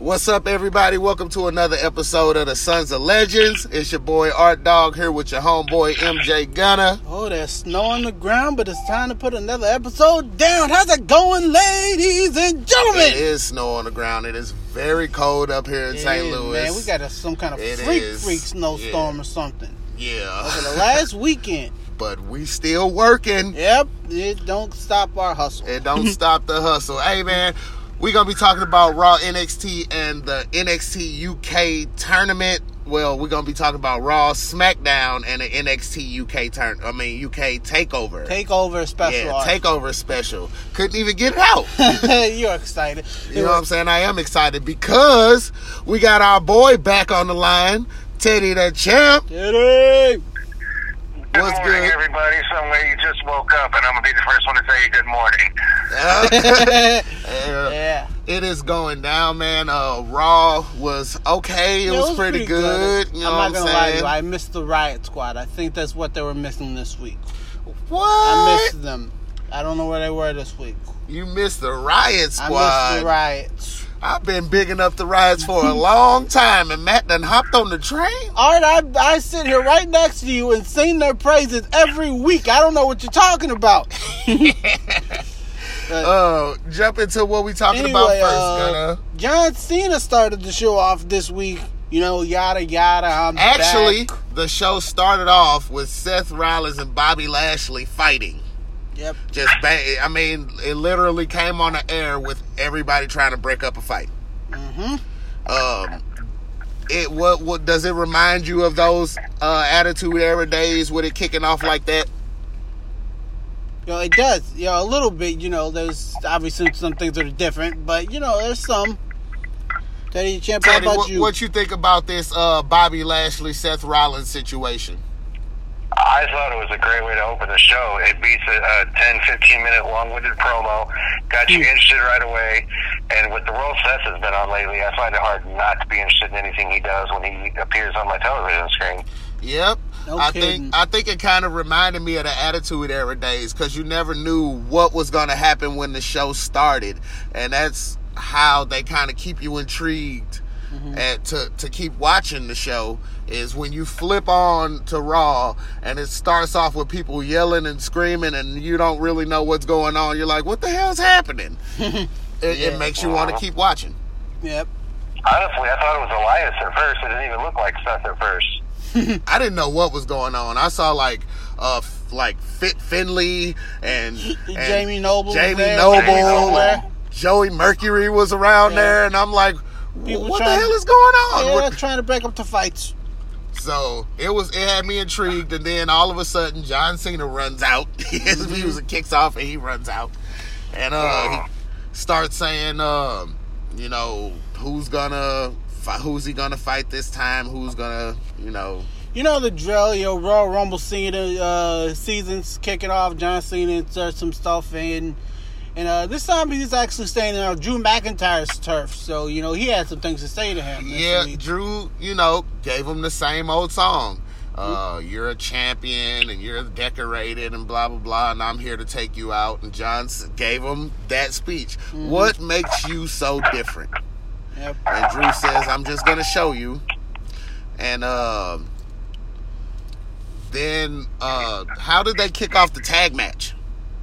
What's up, everybody? Welcome to another episode of the Sons of Legends. It's your boy Art Dog here with your homeboy MJ Gunner. Oh, there's snow on the ground, but it's time to put another episode down. How's it going, ladies and gentlemen? It is snow on the ground. It is very cold up here in It St. Louis. Man, we got a, some kind of It freak, is. freak snowstorm Yeah. or something yeah, over the last weekend. but we still working. Yep, it don't stop our hustle. It don't stop the hustle. Hey, man, we gonna be talking about Raw NXT and the NXT UK tournament. Well, we're gonna be talking about Raw, SmackDown, and the NXT UK turn. I mean UK Takeover. Takeover special. yeah. Takeover special. Couldn't even get it out. You're excited. You know what I'm saying? I am excited because we got our boy back on the line, Teddy the Champ. Teddy! Good What's morning, good? everybody. Some way you just woke up, and I'm gonna be the first one to say good morning. Uh, yeah. it is going down, man. Uh, Raw was okay. It, Yeah, was, pretty, good. You know I'm what not I'm gonna lie to you. I missed the Riott Squad. I think that's what they were missing this week. What? I missed them. I don't know where they were this week. You missed the Riott Squad. I Squad. missed the riots. I've been big enough to rise for a long time, and Matt done hopped on the train. Art, I, I sit here right next to you and sing their praises every week. I don't know what you're talking about. Uh, jump into what we talking about first, uh. John Cena started the show off this week. You know, yada yada. I'm Actually, back. the show started off with Seth Rollins and Bobby Lashley fighting. Yep. Just bang. I mean, it literally came on the air with everybody trying to break up a fight. Mm-hmm. Um, it what what does it remind you of those uh, Attitude Era days with it kicking off like that? You know, it does. You know, a little bit. You know, there's obviously some things that are different, but you know, there's some. Teddy Champ, Teddy, what, you? what you think about this uh, Bobby Lashley Seth Rollins situation? I thought it was a great way to open the show. It beats a, a 10, 15 minute long winded promo, got you interested right away. And with the role Seth has been on lately, I find it hard not to be interested in anything he does when he appears on my television screen. Yep. No I think I think it kind of reminded me of the Attitude Era days because you never knew what was going to happen when the show started, and that's how they kind of keep you intrigued Mm-hmm. and to to keep watching the show is when you flip on to Raw and it starts off with people yelling and screaming and you don't really know what's going on. You're like, what the hell's happening? it, it makes you want to keep watching. Yep. Honestly, I thought it was Elias at first. It didn't even look like Seth at first. I didn't know what was going on. I saw like uh f- like Fit Finlay and, and Jamie Noble Jamie there. Noble, Jamie Noble. Joey Mercury was around Yeah. there, and I'm like, People what the hell is going on? Yeah, What- trying to break up the fights. So it was it had me intrigued, and then all of a sudden John Cena runs out. His Mm-hmm. music kicks off, and he runs out, and uh, he starts saying, um, you know, who's gonna who's he gonna fight this time? Who's gonna, you know, You know the drill, your Royal Rumble Cena uh, seasons kicking off. John Cena inserts some stuff in. And uh, this time he's actually staying on Drew McIntyre's turf. So, you know, he had some things to say to him. Yeah, week. Drew, you know, gave him the same old song. Uh, you're a champion and you're decorated and blah blah blah, and I'm here to take you out. And John gave him that speech. What makes you so different? Yep. And Drew says, "I'm just gonna show you." And um, then, uh, how did they kick off the tag match?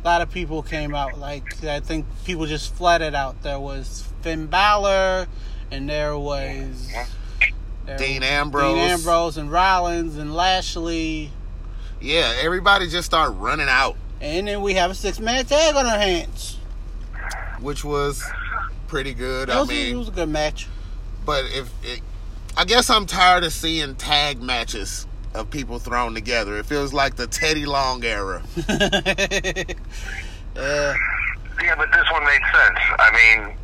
A lot of people came out. Like, I think people just flooded out. There was Finn Balor, and there was. there Dean was Ambrose. Dean Ambrose and Rollins and Lashley. Yeah, everybody just started running out, And then we have a six man tag on our hands. which was pretty good. It I mean, it was a good match. but if it, I guess I'm tired of seeing tag matches of people thrown together. It feels like the Teddy Long era. Yeah. Yeah, but this one made sense. I mean,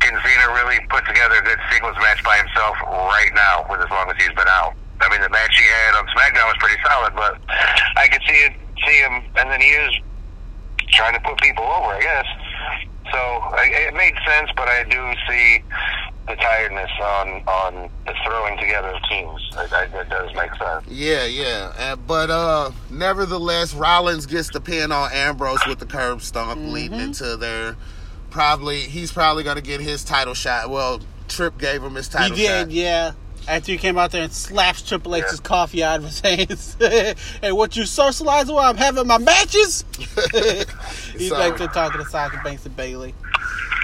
can Cena really put together a good singles match by himself right now with as long as he's been out? I mean, the match he had on SmackDown was pretty solid, but I could see it, see him, and then he is trying to put people over, I guess. So I, it made sense, but I do see the tiredness on on the throwing together of teams. It, it, it does make sense. Yeah, yeah. Uh, but uh nevertheless, Rollins gets the pin on Ambrose with the curb stomp, leading into their probably he's probably gonna get his title shot. Well, Trip gave him his title. He title did, shot. yeah. After he came out there and slaps Triple H's coffee out of his hands. hey, what you socializing while I'm having my matches? He's So- back there talking to Sasha Banks and Bayley.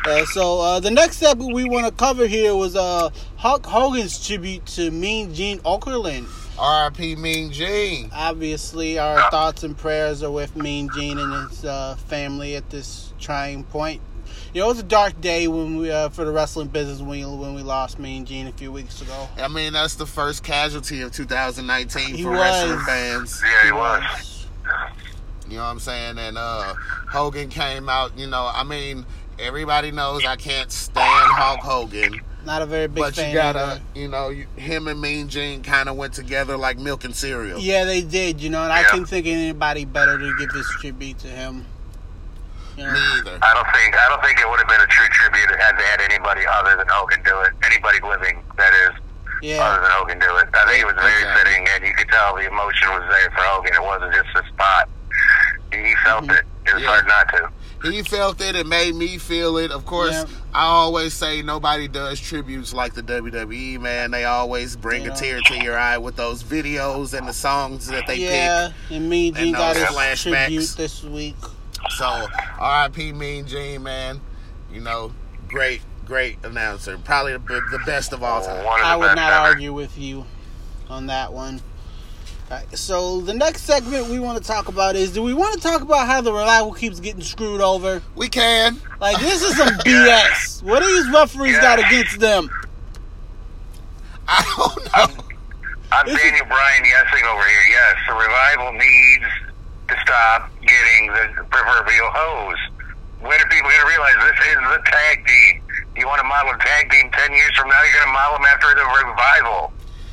Uh, so uh, the next segment we want to cover here was uh, Hulk Hogan's tribute to Mean Gene Okerlund. R.I.P. Mean Gene. Obviously, our thoughts and prayers are with Mean Gene and his uh, family at this trying point. You know, it was a dark day when we uh, for the wrestling business when we, when we lost Mean Gene a few weeks ago. I mean, that's the first casualty of 2019 He for was. wrestling fans. Yeah, he was. You know what I'm saying? And uh Hogan came out, you know, I mean, everybody knows I can't stand Hulk Hogan. Not a very big but fan. you gotta, either. you know, you, him and Mean Gene kind of went together like milk and cereal. Yeah, they did. You know, and I Yeah. couldn't think of anybody better to give this tribute to him. You know? Me either. I don't think I don't think it would have been a true tribute had they had anybody other than Hogan do it. Anybody living, that is, other Yeah, than Hogan do it. I think it was very Exactly. fitting, and you could tell the emotion was there for Hogan. It wasn't just a spot. He felt mm-hmm. it. It was Yeah. hard not to. He felt it. It made me feel it. Of course, Yeah. I always say nobody does tributes like the WWE. Man, they always bring Yeah. a tear to your eye with those videos and the songs that they yeah. And Mean Gene And got those his flashbacks. tribute this week. Pick. So, R.I.P. Mean Gene, man. You know, great, great announcer. Probably the, the best of all time. Of I would not ever. argue with you on that one. Alright, so the next segment we want to talk about is: Do we want to talk about how the revival keeps getting screwed over? We can. Like this is some BS. What do these referees Yeah. got against them? I don't know. I'm This is- Daniel Bryan yesing over here. Yes, the revival needs to stop getting the proverbial hose. When are people going to realize this is the tag team? You want to model a tag team 10 years from now, you're going to model them after the revival.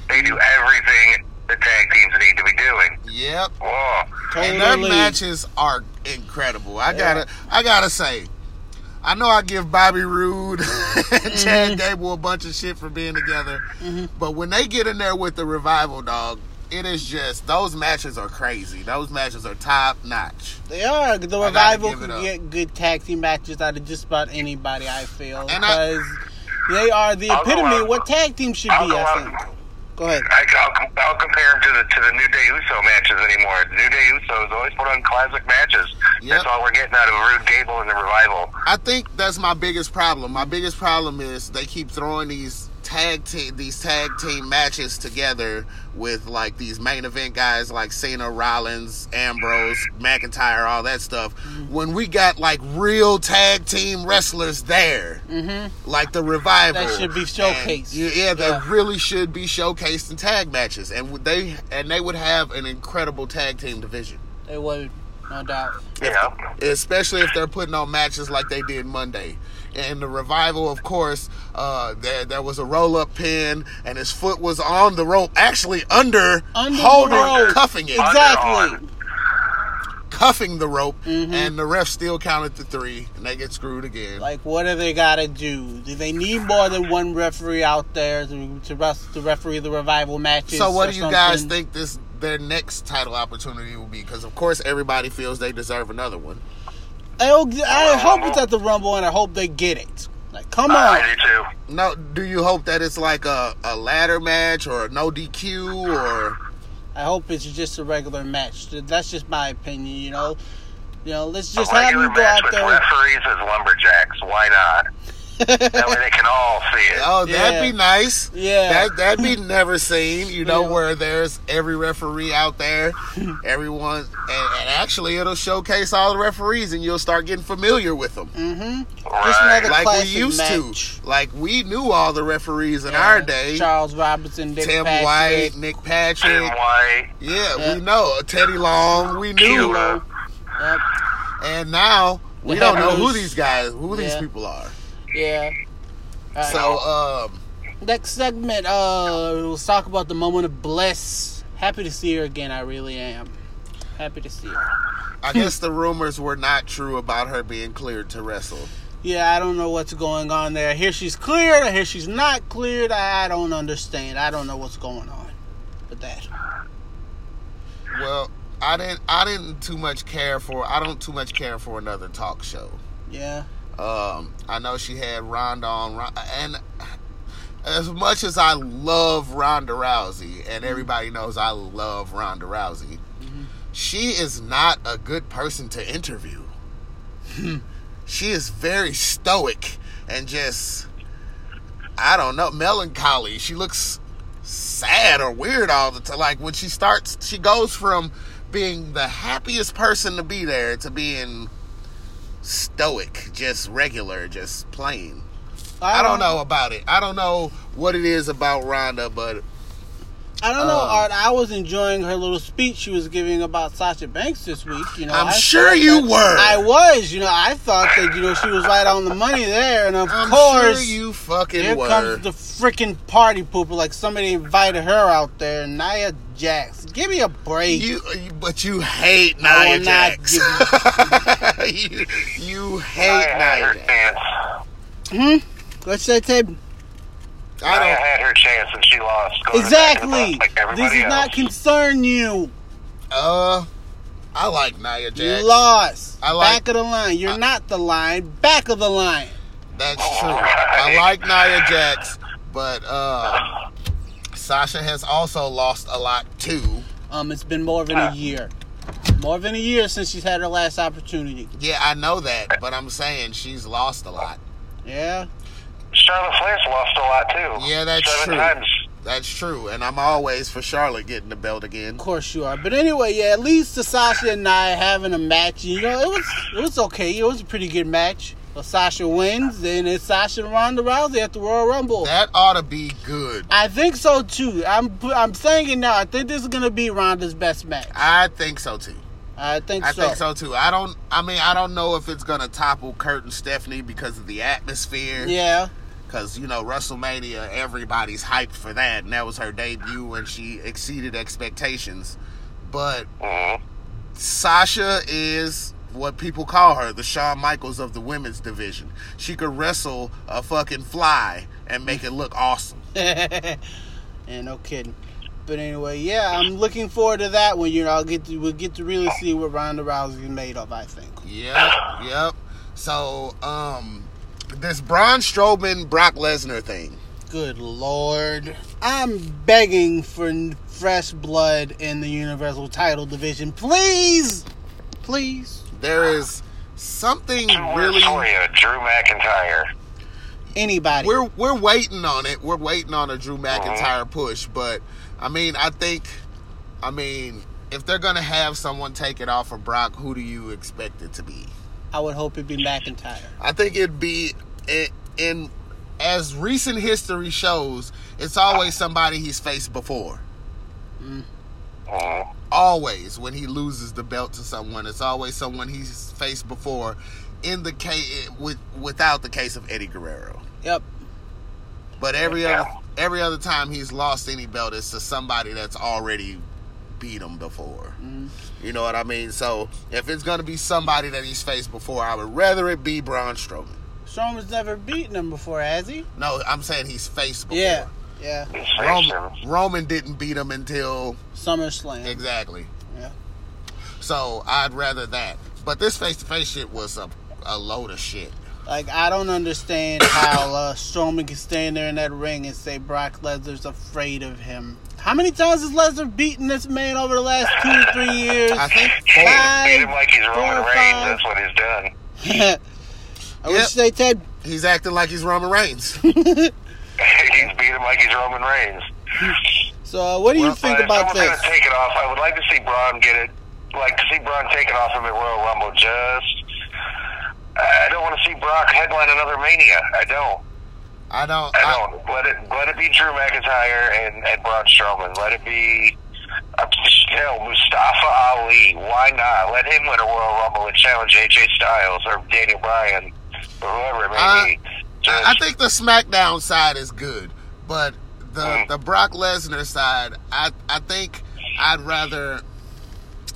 They do everything the tag teams need to be doing. Yep. Whoa. And their matches are incredible. I Yeah. gotta, I gotta say, I know I give Bobby Roode and Mm-hmm. Chad Gable a bunch of shit for being together, but when they get in there with the revival, dog, it is just those matches are crazy. Those matches are top notch. They are. The revival can get good tag team matches out of just about anybody. I feel because they are the I'll epitome of what tag team should I'll be. go I think. Go ahead. I, I'll, I'll compare them to the to the New Day Uso matches anymore. New Day Usos always put on classic matches. Yep. That's all we're getting out of Roode Gable and the revival. I think that's my biggest problem. My biggest problem is they keep throwing these tag team these tag team matches together with like these main event guys like Cena, Rollins, Ambrose, McIntyre, all that stuff. When we got like real tag team wrestlers there, Mm-hmm. like the revival, That should be showcased. yeah, yeah, they Yeah. really should be showcased in tag matches, and they and they would have an incredible tag team division. They would, no doubt. You know, especially if they're putting on matches like they did Monday. And the revival, of course, uh, there there was a roll up pin, and his foot was on the rope, actually under, Under the holding, rope. cuffing it, Exactly. cuffing the rope, Mhm. and the ref still counted the three, and they get screwed again. Like, what do they gotta do? Do they need more than one referee out there to to, ref, to referee the revival matches? so, what or do you guys think this their next title opportunity will be? Because of course, everybody feels they deserve another one. Oh, I, hope- I hope it's at the Rumble, and I hope they get it. Like, come on. I do too. No, do you hope that it's like a, a ladder match or no DQ or? I hope it's just a regular match. That's just my opinion, you know. You know, let's A just have regular them go match out with there. referees as lumberjacks. Why not? That way they can all see it. Oh, that'd Yeah. be nice. Yeah. That that'd be never seen, you know, Yeah. where there's every referee out there, everyone, and, and actually it'll showcase all the referees, and you'll start getting familiar with them, mm-hmm. Just Right. another like we used match. to. Like we knew all the referees in Yeah. our day. Charles Robinson, Dick Tim Patrick, White, Nick Tim Patrick. White. Yeah, Yeah. we know Teddy Long. We knew, Yep. and now we don't know who these guys, who these Yeah. people are. Yeah. Right. So, um, Next segment, uh, let's talk about the moment of bliss. Happy to see her again. I really am. Happy to see her. I guess the rumors were not true about her being cleared to wrestle. Yeah, I don't know what's going on there. Here she's cleared. I hear she's not cleared. I don't understand. I don't know what's going on with that. Well, I didn't. I didn't too much care for. I don't too much care for another talk show. Yeah. Um, I know she had Ronda on, and as much as I love Ronda Rousey, and everybody knows I love Ronda Rousey, she is not a good person to interview. she is very stoic and just, I don't know, melancholy. She looks sad or weird all the time. Like when she starts, she goes from being the happiest person to be there to being stoic, just regular, just plain. I don't know about it. I don't know what it is about Ronda, but I don't know, Uh, Art. I was enjoying her little speech she was giving about Sasha Banks this week. You know, I'm I sure you were. I was. You know, I thought that you know she was right on the money there, and of I'm course, sure you fucking here were. comes the freaking party pooper. Like somebody invited her out there, Nia Jax. Give me a break. You, but you hate I Nia will not Jax. you, you hate Nia had her Nia Jax. chance. hmm. What's that, Ted? Nia I don't. had her chance and she lost. Going the Exactly. like This everybody does not concern you. Uh, I like Nia Jax. You lost. I like- Back of the line. You're not the line. Back of the line. That's true. I like Nia Jax, but uh, Sasha has also lost a lot too. Um, it's been more than a year. More than a year since she's had her last opportunity. Yeah, I know that, but I'm saying she's lost a lot. Yeah. Charlotte Flair's lost a lot too. Yeah, that's Seven true. times. That's true, and I'm always for Charlotte getting the belt again. Of course you are. But anyway, yeah, at least the Sasha and I having a match. You know, it was it was okay. It was a pretty good match. Well, Sasha wins, and it's Sasha and Ronda Rousey at the Royal Rumble. That ought to be good. I think so too. I'm I'm saying it now. I think this is gonna be Ronda's best match. I think so too. I think I so. think so too. I don't. I mean, I don't know if it's gonna topple Kurt and Stephanie because of the atmosphere. Yeah. Because you know WrestleMania, everybody's hyped for that, and that was her debut, and she exceeded expectations. But Mhm. Sasha is what people call her, the Shawn Michaels of the women's division. She could wrestle a fucking fly and make it look awesome. yeah, no kidding. But anyway, yeah, I'm looking forward to that one. You know, I'll get to we'll get to really see what Ronda Rousey is made of. I think. Yep, yep. So, um, this Braun Strowman Brock Lesnar thing. Good lord, I'm begging for fresh blood in the Universal Title division, please, please. There is something really. for you, Drew McIntyre. Anybody? We're we're waiting on it. We're waiting on a Drew mm-hmm. McIntyre push, but I mean, I think, I mean, if they're gonna have someone take it off of Brock, who do you expect it to be? I would hope it'd be McIntyre. I think it'd be in, in as recent history shows, it's always somebody he's faced before. Mm. Always when he loses the belt to someone, it's always someone he's faced before. In the case with without the case of Eddie Guerrero, Yep. but every Yeah. other every other time he's lost any belt, it's to somebody that's already beat him before. Mhm. You know what I mean? So if it's gonna be somebody that he's faced before, I would rather it be Braun Strowman. Strowman's never beaten him before, has he? No, I'm saying he's faced before. Yeah. Yeah. Roman. Roman didn't beat him until SummerSlam. exactly. Yeah. So I'd rather that. But this face to face shit was a, a load of shit. Like I don't understand how uh, Strowman can stand there in that ring and say Brock Lesnar's afraid of him. How many times has Lesnar beaten this man over the last two or three years? I think four. Five, beat him like he's Roman Reigns. five. That's what he's done. I wish they Ted. He's acting like he's Roman Reigns. he's beat him like he's Roman Reigns. So uh, what do you Well, think if about this? gonna take it off, I would like to see Braun get it. Like to see Braun take it off him at Royal Rumble. Just, I don't want to see Brock headline another Mania. I don't. I don't. I I, don't. Let it let it be Drew McIntyre and, and Braun Strowman. Let it be. Uh, hell, Mustafa Ali. Why not? Let him win a Royal Rumble and challenge AJ Styles or Daniel Bryan or whoever it may I- be. I think the SmackDown side is good, but the Mm. the Brock Lesnar side, I I think I'd rather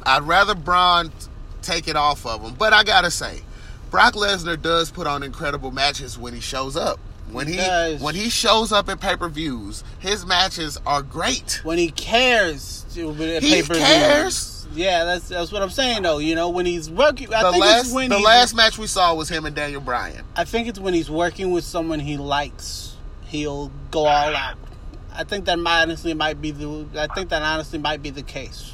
I'd rather Braun take it off of him. But I gotta say, Brock Lesnar does put on incredible matches when he shows up. When he does. when he shows up at pay per views, his matches are great. when he cares to be at He pay-per-views. cares. Yeah, that's that's what I'm saying though. You know, when he's working, I The think last it's when the he's, last match we saw was him and Daniel Bryan. I think it's when he's working with someone he likes. he'll go all out. I think that might honestly might be the. I think that honestly might be the case.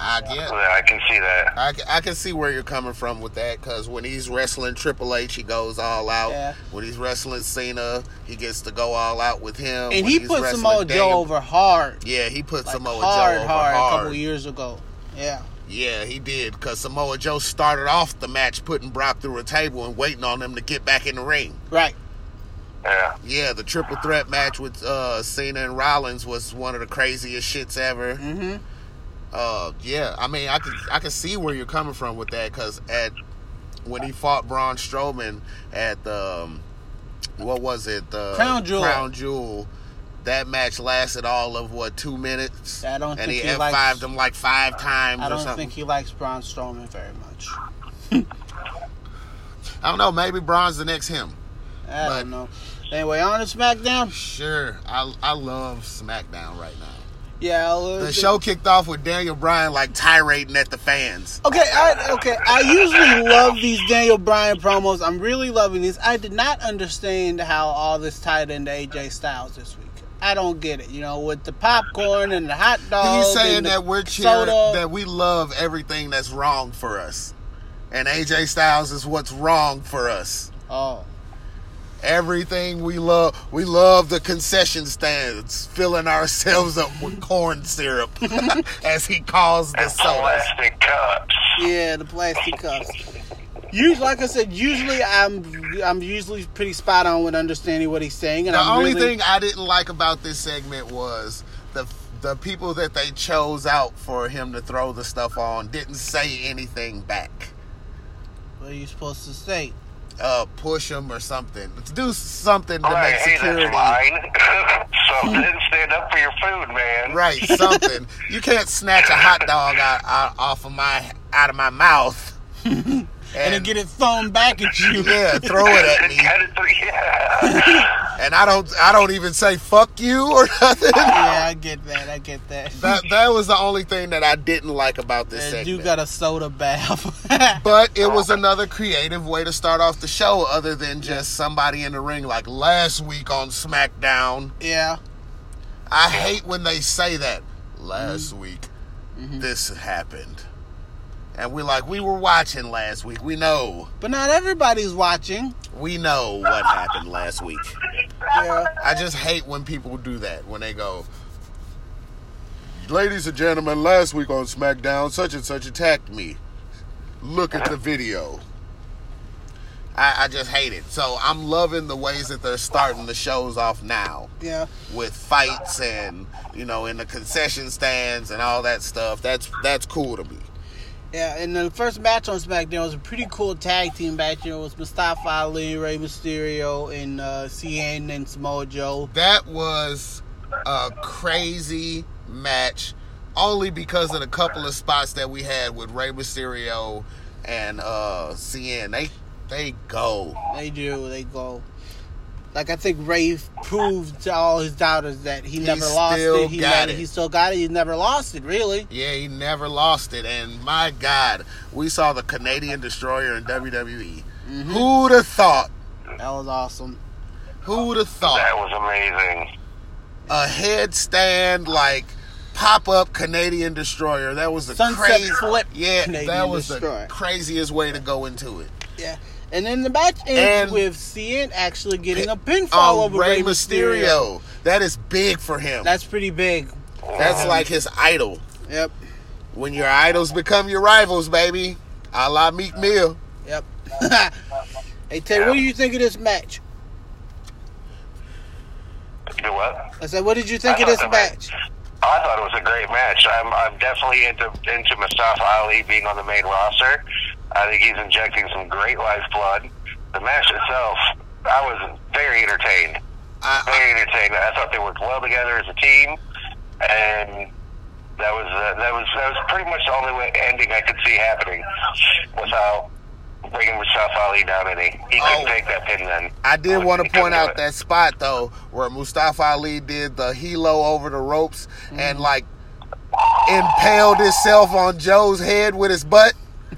I get. Yeah, I can see that. I, I can see where you're coming from with that because when he's wrestling Triple H, he goes all out. Yeah. When he's wrestling Cena, he gets to go all out with him. And When he he's put Samoa Joe over hard, Yeah, he put like Samoa hard, Joe over hard, hard. a couple years ago. Yeah, Yeah, he did because Samoa Joe started off the match putting Brock through a table and waiting on him to get back in the ring. right. Yeah. Yeah, the triple threat match with uh, Cena and Rollins was one of the craziest shits ever. Mm-hmm. Uh, yeah, I mean, I can I can see where you're coming from with that because at when he fought Braun Strowman at the um, what was it the Crown Jewel. Crown Jewel, that match lasted all of what two minutes, I don't and think he, he F likes- fived him like five times I don't think he likes Braun Strowman very much. I don't know. Maybe Braun's the next him. I But- don't know. Anyway, on to SmackDown. Sure, I I love SmackDown right now. Yeah, The show kicked off with Daniel Bryan like tirading at the fans. Okay, I, okay. I usually love these Daniel Bryan promos. I'm really loving these. I did not understand how all this tied into AJ Styles this week. I don't get it. You know, with the popcorn and the hot dog. He's saying and the that we're cheering that we love everything that's wrong for us, and AJ Styles is what's wrong for us. Oh, Everything we love, we love the concession stands, filling ourselves up with corn syrup, as he calls the And sodas. plastic cups. yeah, the plastic cups. Usually, like I said, usually I'm I'm usually pretty spot on with understanding what he's saying. And The I'm only really, thing I didn't like about this segment was the the people that they chose out for him to throw the stuff on didn't say anything back. what are you supposed to say? Uh, push him or something. Do something to Right, make hey, security. that's mine. Something. Stand up for your food, man. Right, something. you can't snatch a hot dog out, out off of my out of my mouth and, And, then get it thrown back at you. yeah, throw it at me. Yeah. And I don't I don't even say fuck you or nothing. yeah, I get that. I get that. That that was the only thing that I didn't like about this And you got a soda bath. but it was another creative way to start off the show other than just somebody in the ring like last week on SmackDown. yeah. I hate when they say that. Last Mm-hmm. week this happened. And we're like, we were watching last week. We know. But not everybody's watching. We know what happened last week. Yeah. I just hate when people do that. When they go, Ladies and gentlemen, last week on SmackDown, such and such attacked me. Look at the video. I, I just hate it. So I'm loving the ways that they're starting the shows off now Yeah. with fights and you know in the concession stands and all that stuff. That's that's cool to me. Yeah, and the first match on SmackDown was a pretty cool tag team match. It was Mustafa Ali, Rey Mysterio, and uh, Cien and Samoa Joe. That was a crazy match, only because of the couple of spots that we had with Rey Mysterio and uh Cien. They they go. They do. They go. Like I think Rey proved to all his doubters that he, He never lost still it. He got never, it. He still got it. He never lost it. Really. Yeah, he never lost it. And my God, we saw the Canadian Destroyer in WWE. Mm-hmm. Who'd have thought? That was awesome. Who'd have thought? That was amazing. a headstand like pop up Canadian destroyer. That was the Sunset crazy flip Yeah, Canadian that was destroyer. the craziest way to go into it. Yeah. And then the match ends And- with Cien actually getting a pinfall Um, over Rey Rey Mysterio. Mysterio. That is big for him. That's pretty big. That's like his idol. Yep. When your idols become your rivals, baby. A la Meek Mill. Yep. hey Ted, what do you think of this match? Do what? I said, what did you think of this thought the match? I thought it was a great match. I'm, I'm definitely into into Mustafa Ali being on the main roster. I think he's injecting some great lifeblood. The match itself, I was very entertained. I, Very entertained. I thought they worked well together as a team, and that was uh, that was that was pretty much the only way ending I could see happening without bringing Mustafa Ali down any. He couldn't Oh. take that pin then. I did He want to point out that spot though, where Mustafa Ali did the helo over the ropes and like impaled himself on Joe's head with his butt.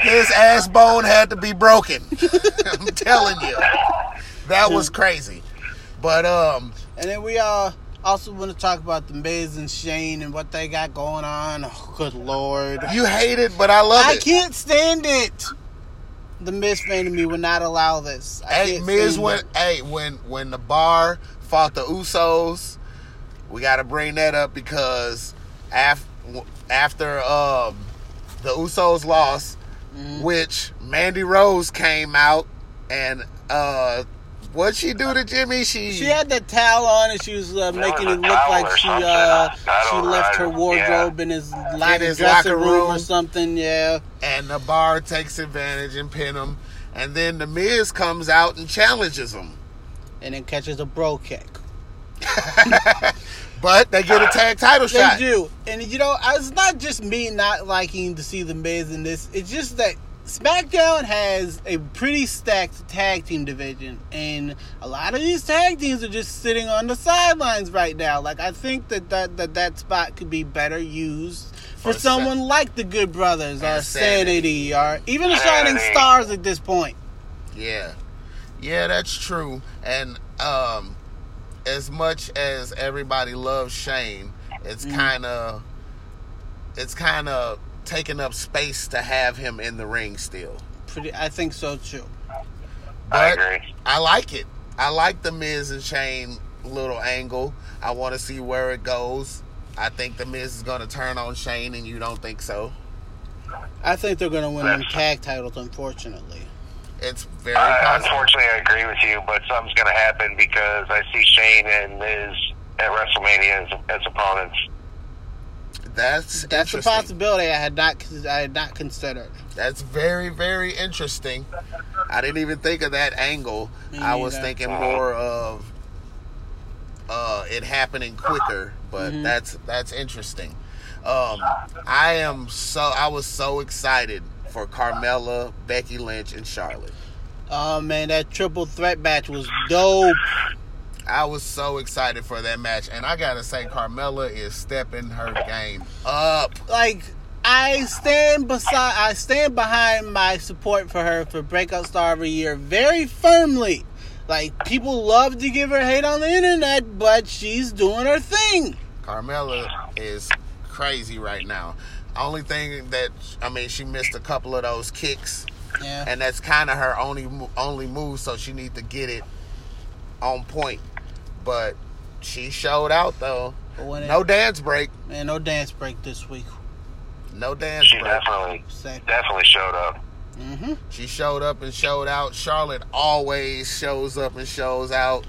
his ass bone had to be broken. I'm telling you, that was crazy. But um, And then we uh also want to talk about the Miz and Shane and what they got going on. Oh, good lord. you hate it, but I love I it. I can't stand it. The Miz fan of me would not allow this. I Hey, Miz, when it. hey when when the bar fought the Usos, we got to bring that up because after after um the Usos lost, Mm-hmm. which Mandy Rose came out and uh what'd she do to Jimmy? She She had the towel on and she was uh, making it look like she uh she left her wardrobe in his, locker, his locker room, or something. Yeah. and the bar takes advantage and pin him, and then the Miz comes out and challenges him. And then catches a Brogue Kick. But they get a tag title They shot. They do. And you know, it's not just me not liking to see the Miz in this. It's just that SmackDown has a pretty stacked tag team division, and a lot of these tag teams are just sitting on the sidelines right now. Like I think that that that, that spot could be better used for For someone like the Good Brothers or Sanity, or even the Shining Stars at this point. Yeah. Yeah, that's true. And um as much as everybody loves Shane, it's Mm. kind of it's kind of taking up space to have him in the ring still. Pretty, I think so too. I But agree. I like it. I like the Miz and Shane little angle. I want to see where it goes. I think the Miz is going to turn on Shane, and you don't think so? I think they're going to win them tag titles, unfortunately. It's very possible. unfortunately, I agree with you, but something's going to happen because I see Shane and Miz at WrestleMania as, as opponents. That's That's a possibility I had not I had not considered. That's very, very interesting. I didn't even think of that angle. I was thinking more of uh, it happening quicker, but Mhm. that's that's interesting. Um, I am so I was so excited for Carmella, Becky Lynch, and Charlotte. Oh man, that triple threat match was dope. I was so excited for that match, and I gotta say, Carmella is stepping her game up. Like I stand beside I stand behind my support for her for Breakout Star of the Year very firmly. Like people love to give her hate on the internet, but she's doing her thing. Carmella is crazy right now. Only thing that I mean, she missed a couple of those kicks, Yeah. and that's kind of her only only move. So she need to get it on point. But she showed out though. But when it- No dance break. man, no dance break this week. No dance She break. definitely, Say. definitely showed up. Mm-hmm. She showed up and showed out. Charlotte always shows up and shows out.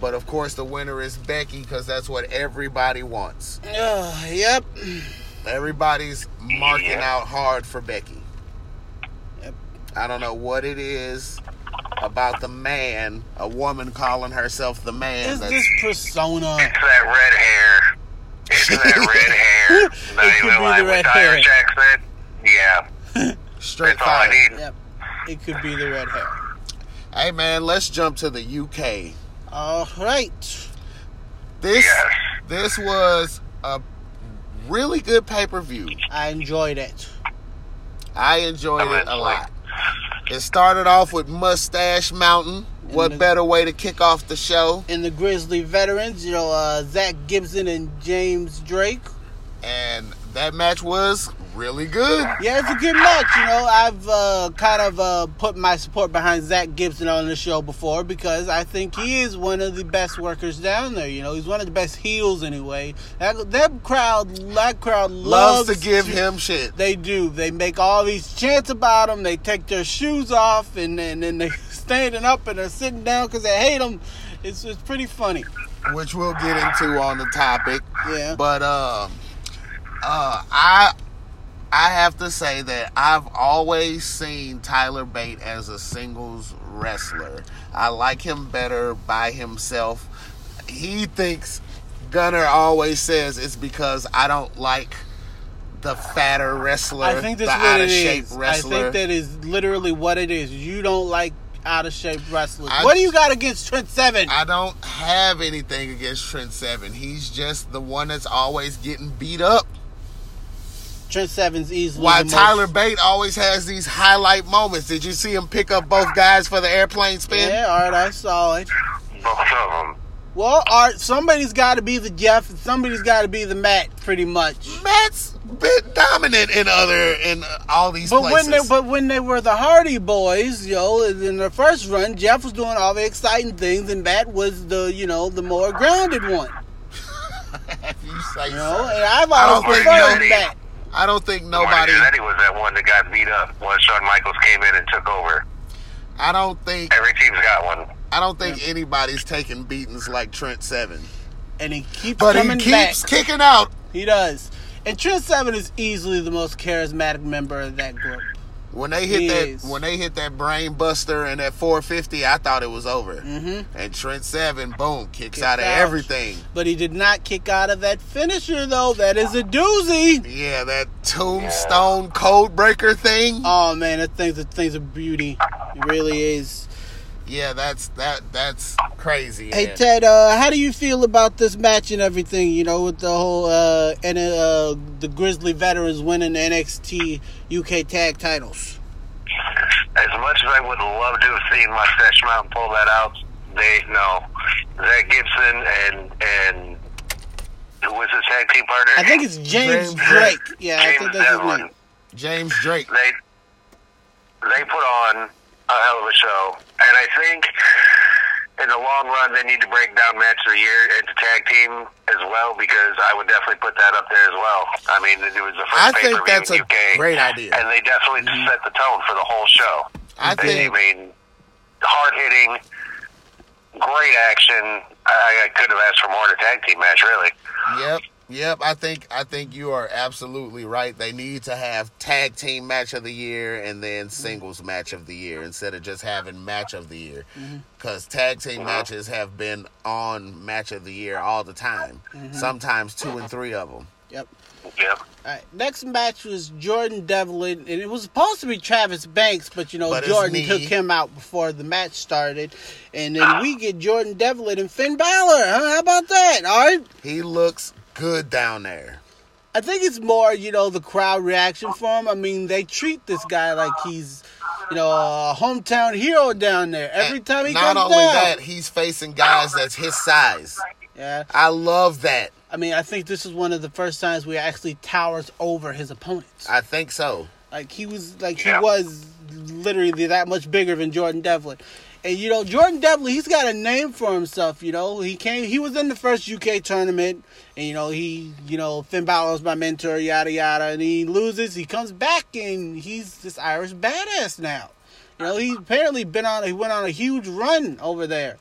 But of course, the winner is Becky because that's what everybody wants. Uh, yep. Everybody's marking Yeah. out hard for Becky. Yep. I don't know what it is about the man, a woman calling herself the man. It's That's, this persona. It's that red hair. It's that red hair. Not It could even be like the red with hair. Irish accent. Yeah, straight that's all I fire. need. Yep. It could be the red hair. Hey man, let's jump to the UK. All right. This Yes. this was a really good pay per view. I enjoyed it. I enjoyed it a lot. It started off with Mustache Mountain. What the- better way to kick off the show? And the Grizzly veterans, you know, uh, Zach Gibson and James Drake. And that match was really good. Yeah, it's a good match. You know, I've uh, kind of uh, put my support behind Zach Gibson on the show before because I think he is one of the best workers down there. You know, he's one of the best heels anyway. That, that crowd, that crowd loves, Loves to give him shit. They do. They make all these chants about him. They take their shoes off and and then they standing up and they're sitting down because they hate him. It's it's pretty funny. which we'll get into on the topic. Yeah. But um, uh, Uh, I I have to say that I've always seen Tyler Bate as a singles wrestler. I like him better by himself. He thinks Gunner always says it's because I don't like the fatter wrestler, I think the that's what out it of shape is. I think that is literally what it is. You don't like out of shape wrestlers. I- what do you got against Trent Seven? I don't have anything against Trent Seven. He's just the one that's always getting beat up. Trent Seven's easily Why the Tyler most, Bate always has these highlight moments. Did you see him pick up both guys for the airplane spin? Yeah, all right, I saw it. Both of them. Well, Art, somebody's got to be the Jeff, and somebody's got to be the Matt, pretty much. Matt's been dominant in other in all these But places. when they but when they were the Hardy Boys, you know, in the first run, Jeff was doing all the exciting things, and Matt was the you know the more grounded one. You say You know, so. and I've always don't think preferred Matt. I don't think Nobody. nobody. Eddie was that one that got beat up once Shawn Michaels came in and took over. I don't think. Every team's got one. I don't think anybody's taking beatings like Trent Seven. and he keeps But he keeps back. kicking out. He does. And Trent Seven is easily the most charismatic member of that group. When they hit that when they hit that brain buster and that 450, I thought it was over. hmm And Trent Seven, boom, kicks Kicks out of out. everything. But he did not kick out of that finisher, though. That is a doozy. Yeah, that tombstone code breaker thing. Oh man, that thing's a thing's a beauty. It really is. Yeah, that's that that's crazy. Hey man. Ted, uh, how do you feel about this match and everything? You know, with the whole uh, and uh, the Grizzly veterans winning the NXT UK tag titles. As much as I would love to have seen Mustache Mountain pull that out, they no. Zach Gibson and and who was his tag team partner? I think it's James, James Drake. Drake. Yeah, I think James that's his name. James Drake. They they put on a hell of a show, and I think in the long run they need to break down match of the year into tag team as well because I would definitely put that up there as well. I mean, it was the first I pay-per-view think that's in a UK, great idea. and they definitely mm-hmm. set the tone for the whole show. I They- think I mean, hard hitting, great action. I, I couldn't have asked for more in a tag team match, really. Yep, yep. I think I think you are absolutely right. They need to have tag team match of the year and then mm-hmm. singles match of the year instead of just having match of the year. Mm-hmm. Because tag team matches have been on match of the year all the time. Mm-hmm. Sometimes two and three of them. Yep. Yep. All right. Next match was Jordan Devlin, and it was supposed to be Travis Banks, but you know But Jordan took him out before the match started, and then we get Jordan Devlin and Finn Balor. Huh? How about that? All right. He looks good down there. I think it's more, you know, the crowd reaction for him. I mean, they treat this guy like he's, you know, a hometown hero down there. Every And time he not comes only down. that, he's facing guys that's his size. yeah. I love that. I mean, I think this is one of the first times we actually towers over his opponents. I think so. Like he was, like Yeah. he was literally that much bigger than Jordan Devlin. And you know, Jordan Devlin, he's got a name for himself. You know, he came, he was in the first UK tournament, and you know, he, you know, Finn Balor's my mentor, yada yada, and he loses, he comes back, and he's this Irish badass now. You know, he apparently been on, he went on a huge run over there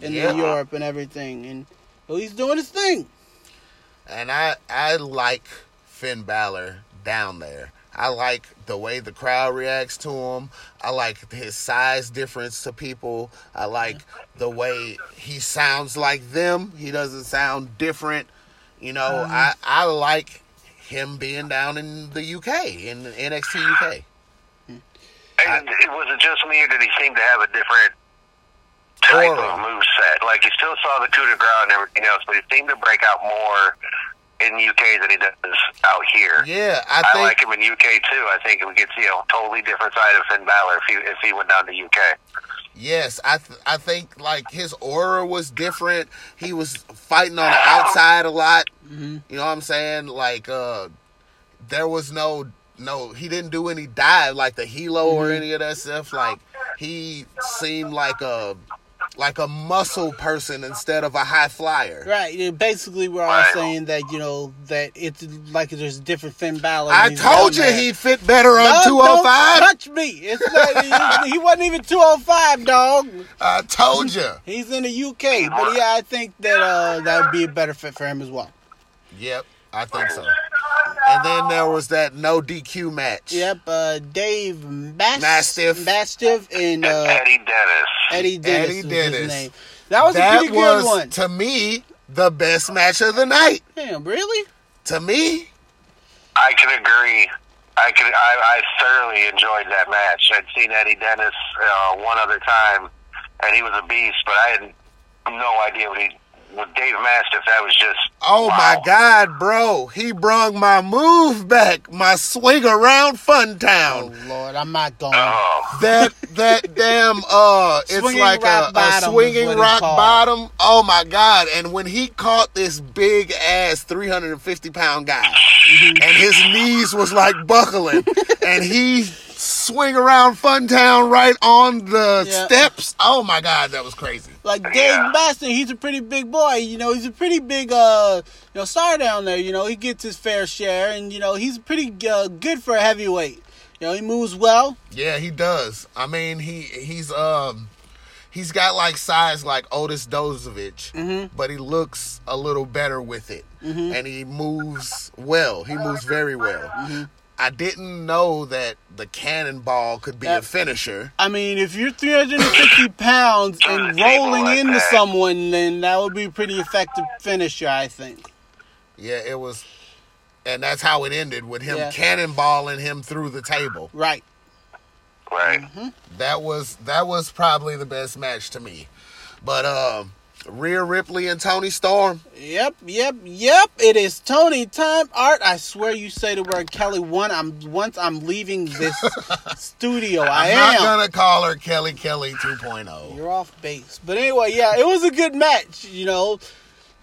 in Yeah. Europe and everything, and well, he's doing his thing. And I I like Finn Balor down there. I like the way the crowd reacts to him. I like his size difference to people. I like the way he sounds like them. He doesn't sound different. You know, um, I I like him being down in the UK in NXT UK. And it was it just me, or did he seem to have a different type Aura. of move set? Like he still saw the coup de grace and everything else, but he seemed to break out more in the UK than he does out here. Yeah, I I, think like him in UK too. I think we could see a totally different side of Finn Balor if he if he went down to UK. Yes, I th- I think like his aura was different. He was fighting on the outside a lot. You know what I'm saying? Like uh there was no no he didn't do any dive like the helo or any of that stuff. Like he seemed like a like a muscle person instead of a high flyer. Right. Basically, we're all saying that you know that it's like there's different Finn Balor. I told you he'd fit better on No, 205. Touch me. It's not, he, he wasn't even 205, dog. I told you. He's in the UK, but yeah, I think that uh, that would be a better fit for him as well. Yep, I think so. And then there was that no DQ match. Yep. Uh, Dave Mas- Mastiff. Mastiff, and uh, Eddie Dennis. Eddie Dennis. Eddie was Dennis. His name. That was a that pretty was good one. to me the best match of the night. Damn, really? To me, I can agree. I can. I, I thoroughly enjoyed that match. I'd seen Eddie Dennis uh, one other time, and he was a beast. But I had no idea what he with Dave Mastiff, that was just. Oh wow. my God, bro! He brung my move back, my swing around Fun town. Oh Town. Lord, I'm not going. Oh, That that damn uh, it's Swinging like a, a swinging rock bottom. Oh my God! And when he caught this big ass, three hundred and fifty pound guy, Mm-hmm. and his knees was like buckling, and he swing around Fun Town right on the Yeah. steps. Oh my God, that was crazy. Like Dave Yeah. Mastiff, he's a pretty big boy. You know, he's a pretty big, uh, you know, star down there. You know, he gets his fair share, and you know, he's pretty uh, good for a heavyweight. You know, he moves well. Yeah, he does. I mean, he he's um he's got like size like Otis Dozovic, Mm-hmm. but he looks a little better with it, and he moves well. He moves very well. Mm-hmm. I didn't know that the cannonball could be a finisher. I mean, if you're 350 pounds and rolling like into that. someone, then that would be a pretty effective finisher, I think. Yeah, it was, and that's how it ended with him Yeah. cannonballing him through the table. Right. right. Mm-hmm. That was that was probably the best match to me. But um, Rhea Ripley and Toni Storm. Yep, yep, yep. It is Toni time. Art, I swear you say the word Kelly one. I'm once I'm leaving this studio. I I'm not gonna call her Kelly Kelly oh. 2.0. You're off base. But anyway, yeah, it was a good match. You know,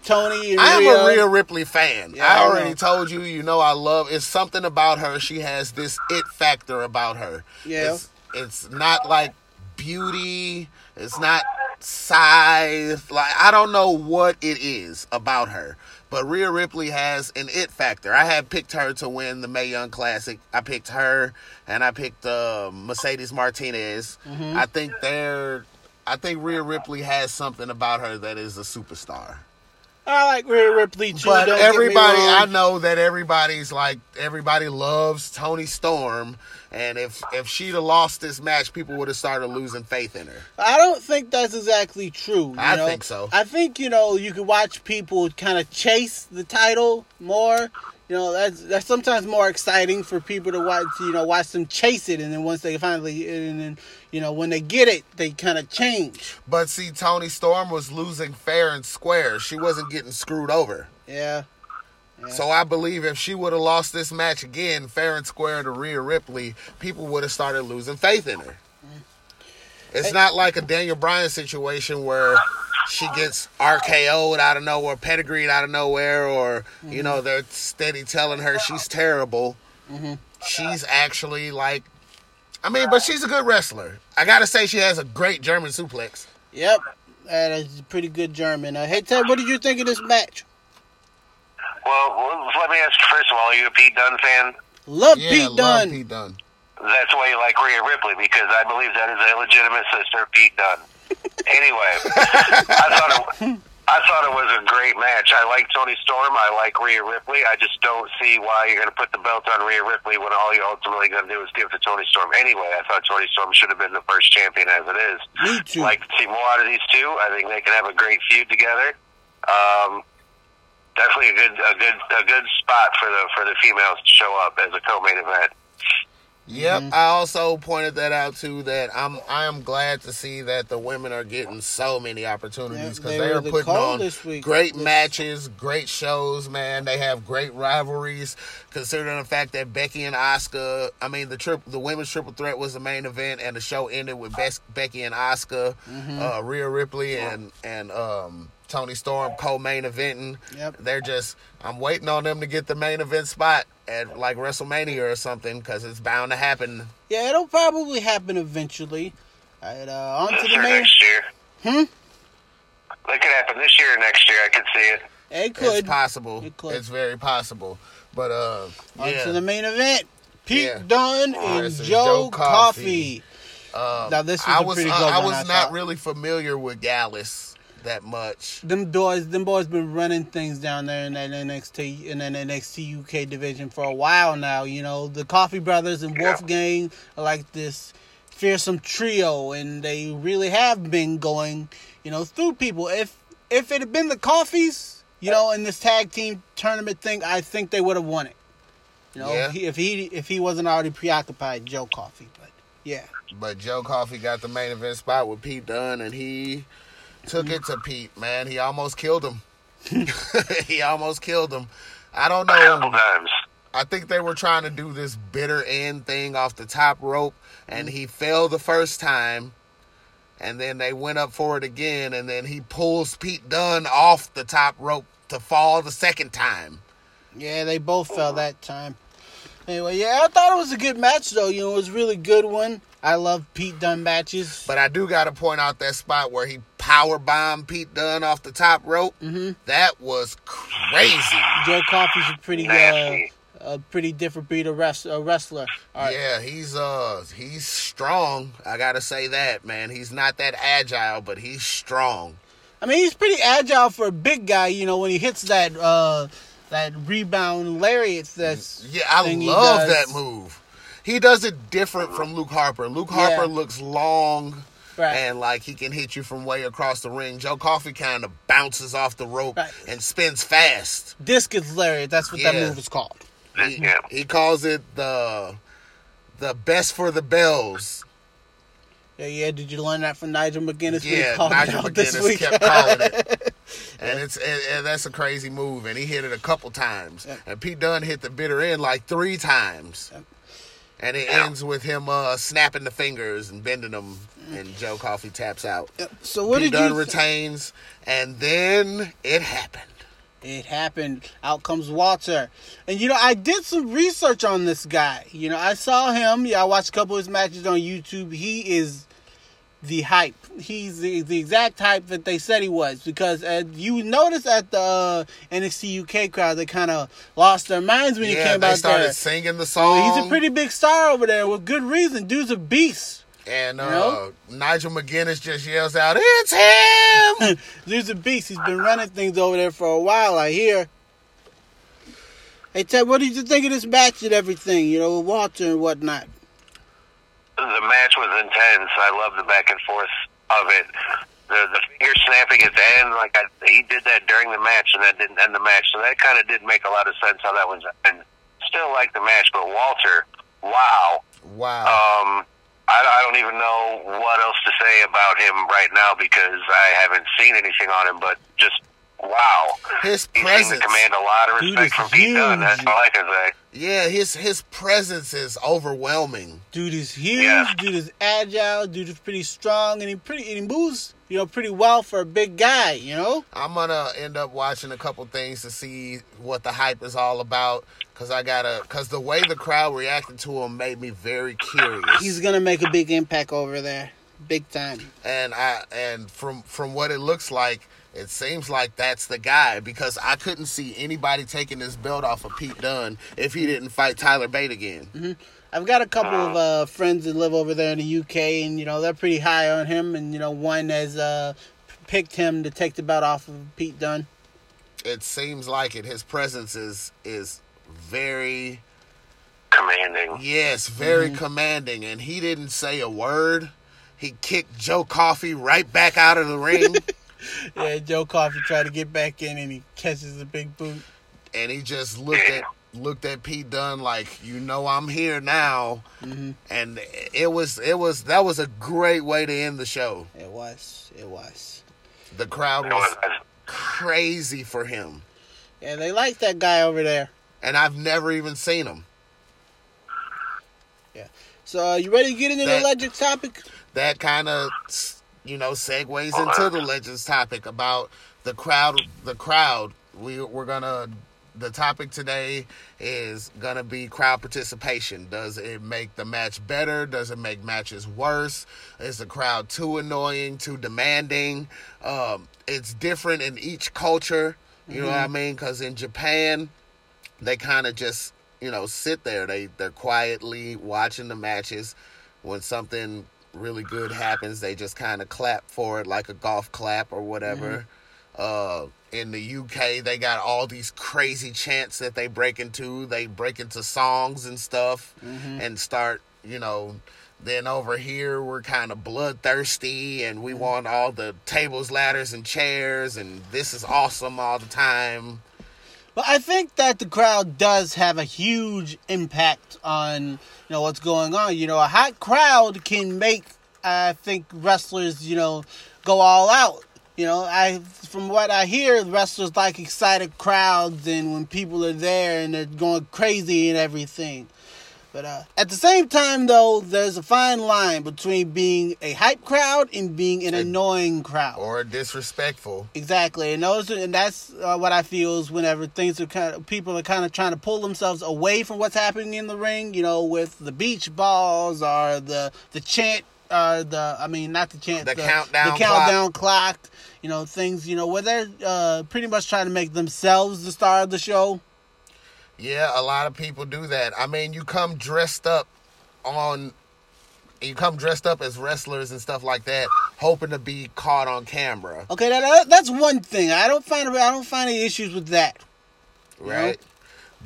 Toni and I'm a Rhea Ripley fan. Yeah, I I already know. told you, you know I love it's something about her. She has this it factor about her. Yeah. It's, it's not like beauty, it's not size. Like I don't know what it is about her. But Rhea Ripley has an it factor. I had picked her to win the Mae Young Classic. I picked her and I picked uh, Mercedes Martinez. Mm-hmm. I think they're I think Rhea Ripley has something about her that is a superstar. I like Rhea Ripley too. But don't get me everybody, I know that everybody's like everybody loves Toni Storm, and if if she'd have lost this match, people would have started losing faith in her. I don't think that's exactly true. you I know? think so. I think you know you can watch people kind of chase the title more. You know that's that's sometimes more exciting for people to watch. You know, watch them chase it, and then once they finally, and then you know when they get it, they kind of change. But see, Toni Storm was losing fair and square. She wasn't getting screwed over. Yeah. Yeah. So I believe if she would have lost this match again, fair and square to Rhea Ripley, people would have started losing faith in her. Mm. It's not like a Daniel Bryan situation where she gets RKO'd out of nowhere, pedigreed out of nowhere, or you know mm-hmm. they're steady telling her she's terrible. Mm-hmm. She's actually like, I mean, but she's a good wrestler. I gotta say, she has a great German suplex. Yep. That is pretty good German. Uh, hey Ted, what did you think of this match? Well, well, let me ask you first of all, are you a Pete Dunne fan? Love Yeah, Pete love Pete Dunne. That's why you like Rhea Ripley because I believe that is a legitimate sister, of Pete Dunne. anyway, I thought it, I thought it was a great match. I like Toni Storm. I like Rhea Ripley. I just don't see why you're going to put the belt on Rhea Ripley when all you're ultimately going to do is give it to Toni Storm. Anyway, I thought Toni Storm should have been the first champion as it is. Me too. Like to see more out of these two. I think they can have a great feud together. Um, definitely a good a good a good spot for the for the females to show up as a co-main event. Yep. Mm-hmm. I also pointed that out too. That I'm I am glad to see that the women are getting so many opportunities because they they, are the putting on this week. great This- matches, great shows. Man, they have great rivalries. Considering the fact that Becky and Asuka, I mean the trip, the women's triple threat was the main event, and the show ended with Bes- Becky and Asuka, Mm-hmm. uh, Rhea Ripley, and and um, Toni Storm co-main eventing. Yep. They're just I'm waiting on them to get the main event spot at like WrestleMania or something because it's bound to happen Yeah, it'll probably happen eventually. Alright, uh, on to the main. next year. Hmm? It could happen this year or next year. I could see it. It could. It's possible. It could. It's very possible. But uh On yeah. to the main event. Pete Yeah. Dunne and Joe, Joe Coffey. Coffey. Um, Now, this was I a was pretty uh, good I was I not thought. really familiar with Gallus that much. Them boys, them boys been running things down there in that NXT in that NXT UK division for a while now. You know, the Coffey Brothers and Yeah. Wolfgang are like this fearsome trio, and they really have been going, you know, through people. If if it had been the Coffeys, you know, in this tag team tournament thing, I think they would have won it. You know, Yeah. he, if he if he wasn't already preoccupied, Joe Coffey, But yeah, But Joe Coffey got the main event spot with Pete Dunne and he took it to Pete. Man, he almost killed him. he almost killed him. I don't know. times. I think they were trying to do this bitter end thing off the top rope, and he fell the first time. And then they went up for it again, and then he pulls Pete Dunne off the top rope to fall the second time. Yeah, they both fell that time. Anyway, yeah, I thought it was a good match though. You know, it was a really good one. I love Pete Dunne matches. But I do got to point out that spot where he power bombed Pete Dunne off the top rope. Mm-hmm. That was crazy. Joe Coffey's a pretty uh, a pretty different breed of wrest- uh, wrestler. All right. Yeah, he's uh he's strong. I gotta say that, man. He's not that agile, but he's strong. I mean, he's pretty agile for a big guy. You know, when he hits that uh, that rebound lariat, that's Yeah, I love that move. He does it different from Luke Harper. Luke Yeah. Harper looks long Right. and like he can hit you from way across the ring. Joe Coffey kind of bounces off the rope Right. and spins fast. discus Larry, That's what that move is called. He, Yeah. he calls it the the best for the bells. Yeah, yeah. Did you learn that from Nigel McGuinness? Yeah, Nigel out McGuinness kept calling it, and it's and, and that's a crazy move. And he hit it a couple times, Yeah. and Pete Dunne hit the bitter end like three times, and it Yeah. ends with him uh, snapping the fingers and bending them, and Joe Coffey taps out. so what Pete did Dunne you? think? retains, and then it happened. It happened. Out comes Walter. And you know, I did some research on this guy. You know, I saw him. Yeah, I watched a couple of his matches on YouTube. He is the hype. He's the, the exact hype that they said he was. Because uh, you notice at the uh, NXT UK crowd, they kind of lost their minds when he yeah, came they out started there. singing the song. He's a pretty big star over there with good reason. Dude's a beast. and uh, you know? Nigel McGuinness just yells out, "It's him!" Dude's a beast. He's been running things over there for a while, I hear. Hey, Ted, what did you think of this match and everything? You know, with Walter and whatnot. The match was intense. I love the back and forth of it. The the finger snapping at the end, like I, he did that during the match, and that didn't end the match. So that kind of did make a lot of sense how that was. And still like the match, but Walter, wow. wow. Um, I, I don't even know what else to say about him right now because I haven't seen anything on him. But just wow, His presence. to command a lot of Dude respect is from Pete Dunne. That's huge. all I can say. Yeah, his his presence is overwhelming. Dude is huge. Yeah. Dude is agile. Dude is pretty strong, and he pretty and he moves, you know, pretty well for a big guy. You know. I'm gonna end up watching a couple things to see what the hype is all about. Cause I gotta, cause the way the crowd reacted to him made me very curious. He's gonna make a big impact over there, big time. and I and from from what it looks like, it seems like that's the guy because I couldn't see anybody taking this belt off of Pete Dunne if he didn't fight Tyler Bate again. I've got a couple of uh, friends that live over there in the UK, and you know they're pretty high on him. And you know one has uh, picked him to take the belt off of Pete Dunne. It seems like it. His presence is is very Commanding. yes, very commanding, and he didn't say a word. He kicked Joe Coffey right back out of the ring. Yeah, Joe Coffey tried to get back in, and he catches a big boot. and he just looked at looked at Pete Dunne like, you know, I'm here now, and it was it was that was a great way to end the show. It was, it was. The crowd was was- crazy for him, Yeah, they like that guy over there. and I've never even seen him. Yeah. So, uh, you ready to get into That- the legend topic? That kind of you know segues into the legends topic about the crowd. The crowd. We we're gonna. The topic today is gonna be crowd participation. Does it make the match better? Does it make matches worse? Is the crowd too annoying, too demanding? Um, it's different in each culture. You know what I mean? Because in Japan, they kind of just you know sit there. They they're quietly watching the matches. When something really good happens, they just kind of clap for it like a golf clap or whatever. Mm-hmm. Uh, in the UK, they got all these crazy chants that they break into. They break into songs and stuff mm-hmm. and start, you know. Then over here, we're kind of bloodthirsty and we mm-hmm. want all the tables, ladders, and chairs, and this is awesome all the time. Well, I think that the crowd does have a huge impact on you know what's going on. You know, a hot crowd can make I think wrestlers you know go all out. you know, I from what I hear, wrestlers like excited crowds and when people are there and they're going crazy and everything. But uh, at the same time, though, there's a fine line between being a hype crowd and being an annoying crowd. Or disrespectful. Exactly, and those, and that's uh, what I feel is whenever things are kind of people are kind of trying to pull themselves away from what's happening in the ring. You know, with the beach balls or the the chant, uh, the I mean, not the chant, The countdown the countdown clock. You know, things. You know, where they're uh, pretty much trying to make themselves the star of the show. Yeah, a lot of people do that. I mean, you come dressed up on you come dressed up as wrestlers and stuff like that, hoping to be caught on camera, Okay, that, that that's one thing. I don't find I don't find any issues with that. right?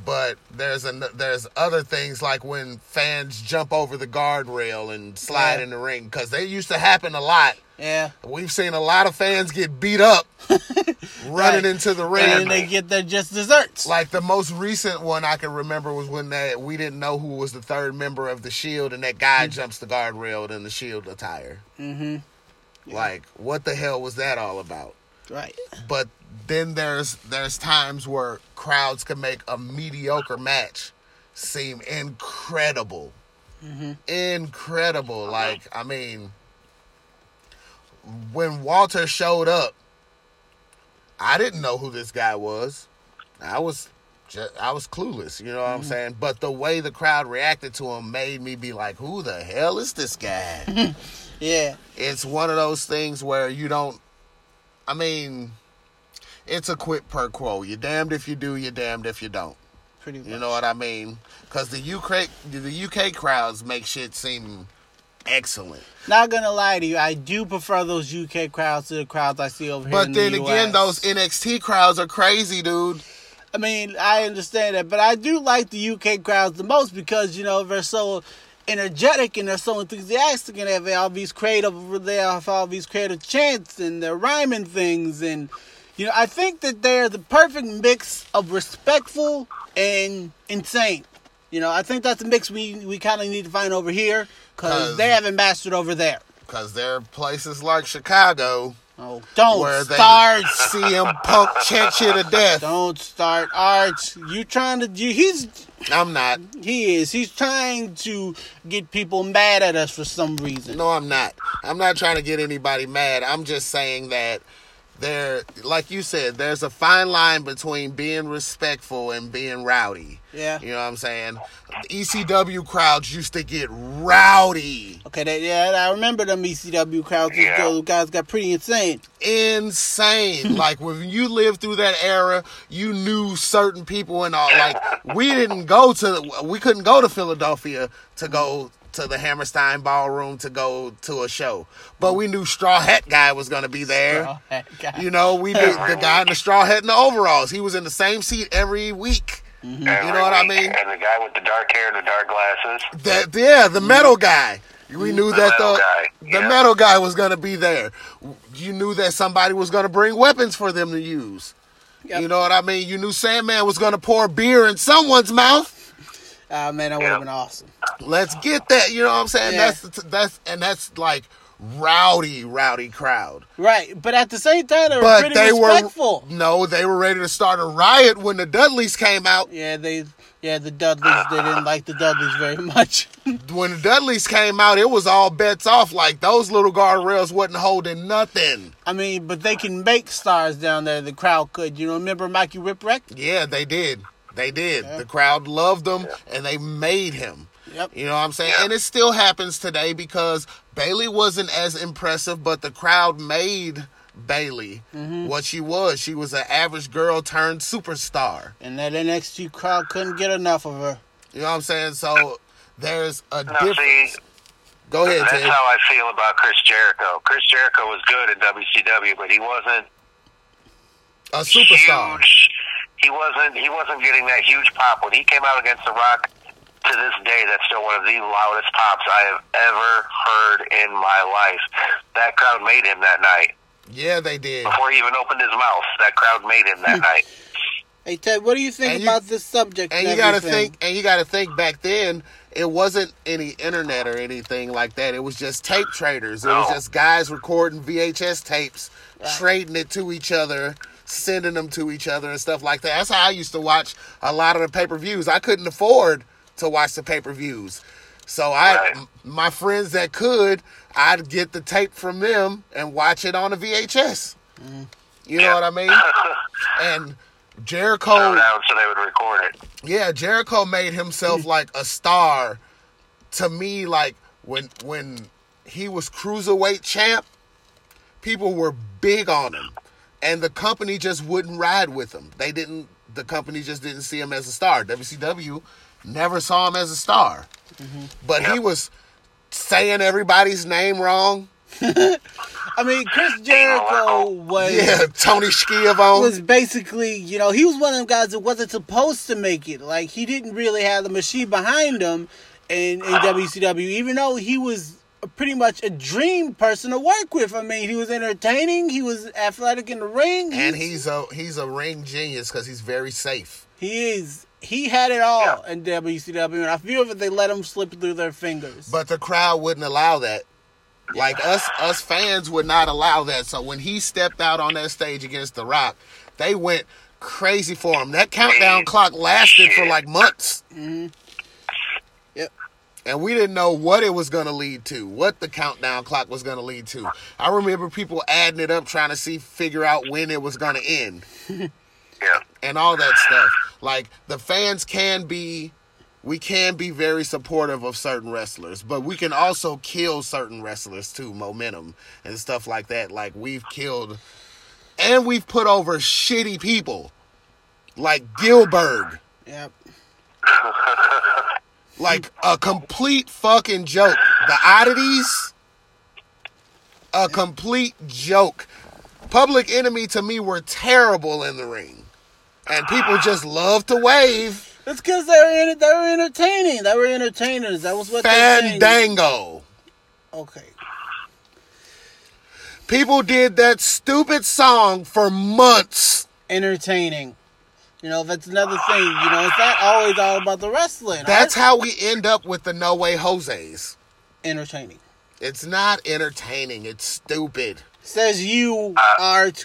But there's an, there's other things like when fans jump over the guardrail and slide Yeah. in the ring because they used to happen a lot. Yeah. We've seen a lot of fans get beat up running Right. into the ring. And they get their just desserts. Like the most recent one I can remember was when that we didn't know who was the third member of the Shield, and that guy jumps the guardrail in the Shield attire. mm-hmm. Like, what the hell was that all about? Right. But then there's there's times where crowds can make a mediocre match seem incredible, mm-hmm. incredible. Uh-huh. Like, I mean, when Walter showed up, I didn't know who this guy was. I was just, I was clueless, you know what I'm mm-hmm. saying? But the way the crowd reacted to him made me be like, "Who the hell is this guy?" Yeah. it's one of those things where you don't I mean, it's a quid per quo. You're damned if you do, you're damned if you don't. Pretty much. You know what I mean? Because the UK the UK crowds make shit seem excellent. Not gonna lie to you, I do prefer those UK crowds to the crowds I see over here. But then the again, those NXT crowds are crazy, dude. I mean, I understand that, but I do like the UK crowds the most because you know they're so energetic and they're so enthusiastic and they have all these creative, they have all these creative chants and they're rhyming things and you know I think that they're the perfect mix of respectful and insane. You know, I think that's a mix we we kind of need to find over here because they haven't mastered over there. Because there are places like Chicago Oh, don't where they start. CM Punk chant you to death. Don't start, Arch. You trying to? You, he's I'm not. he is. He's trying to get people mad at us for some reason. No, I'm not. I'm not trying to get anybody mad. I'm just saying that there, like you said, there's a fine line between being respectful and being rowdy. Yeah. You know what I'm saying? The ECW crowds used to get rowdy, Okay. That, yeah, I remember them ECW crowds. Yeah. Those guys got pretty insane. insane. like when you lived through that era, you knew certain people and all. Like we didn't go to, we couldn't go to Philadelphia to go to the Hammerstein Ballroom to go to a show, but we knew Straw Hat Guy was going to be there. That guy. You know, we knew the guy in the straw hat and the overalls. He was in the same seat every week. Every You know what I mean? And the guy with the dark hair and the dark glasses. That yeah, the metal guy. We knew The that the guy, the yeah. metal guy was gonna be there. You knew that somebody was gonna bring weapons for them to use. Yep. You know what I mean? You knew Sandman was gonna pour beer in someone's mouth. Ah man, that would have Yeah. been awesome. Let's get that. You know what I'm saying? Yeah. That's that's and that's like rowdy, rowdy crowd. Right, but at the same time, they were But pretty they respectful. were no, they were ready to start a riot when the Dudleys came out. Yeah, they. Yeah, the Dudleys. They didn't like the Dudleys very much. when the Dudleys came out, it was all bets off. Like those little guardrails wasn't holding nothing. I mean, but they can make stars down there. The crowd could. You know, remember Mikey Whipwreck? Yeah, they did. They did. The crowd loved him, and they made him. Yep. You know what I'm saying? Yeah. And it still happens today because Bayley wasn't as impressive, but the crowd made Bayley mm-hmm. what she was. She was an average girl turned superstar. And that NXT crowd couldn't get enough of her. You know what I'm saying? So there's a Now, see, difference. Go ahead, that's Ted. how I feel about Chris Jericho. Chris Jericho was good in WCW, but he wasn't A superstar. huge. He wasn't. He wasn't getting that huge pop when he came out against The Rock. To this day, that's still one of the loudest pops I have ever heard in my life. That crowd made him that night. Yeah, they did. Before he even opened his mouth, that crowd made him that hmm. night. Hey Ted, what do you think And you- about this subject? And you got to think, and you got to think back then, it wasn't any internet or anything like that. It was just tape traders. It was just guys recording VHS tapes, Right. trading it to each other, sending them to each other and stuff like that. That's how I used to watch a lot of the pay per views. I couldn't afford to watch the pay per views. So I, Right. my friends that could, I'd get the tape from them and watch it on a VHS. You know Yeah. what I mean? And Jericho, Throw down so they would record it. yeah, Jericho made himself mm. like a star. To me, like when when he was cruiserweight champ, people were big on him, and the company just wouldn't ride with him. They didn't. The company just didn't see him as a star. WCW never saw him as a star, mm-hmm. but he was saying everybody's name wrong. I mean, Chris Jericho was Yeah, Tony Schiavone. was basically, you know, he was one of them guys that wasn't supposed to make it. Like he didn't really have the machine behind him in, in ah. WCW, even though he was pretty much a dream person to work with. I mean, he was entertaining, he was athletic in the ring, and he's a he's a ring genius because he's very safe. he is he had it all Yeah. in WCW, and I feel that they let him slip through their fingers. But the crowd wouldn't allow that. Like us, us fans would not allow that. So when he stepped out on that stage against The Rock, they went crazy for him. That countdown clock lasted for like months, yep. And we didn't know what it was going to lead to, what the countdown clock was going to lead to. I remember people adding it up, trying to see, figure out when it was going to end, Yeah. and all that stuff. Like the fans can be. We can be very supportive of certain wrestlers, but we can also kill certain wrestlers too, momentum and stuff like that. Like we've killed and we've put over shitty people like Gilbert, Yep. like a complete fucking joke. The oddities, a complete joke. Public Enemy to me were terrible in the ring, and people just love to wave. It's because they were in, they were entertaining. They were entertainers. That was what they. Fandango. Okay. People did that stupid song for months. entertaining. You know, that's another thing. You know, it's not always all about the wrestling. That's I- how we end up with the No Way Jose's. entertaining. It's not entertaining. It's stupid. Says you are. T-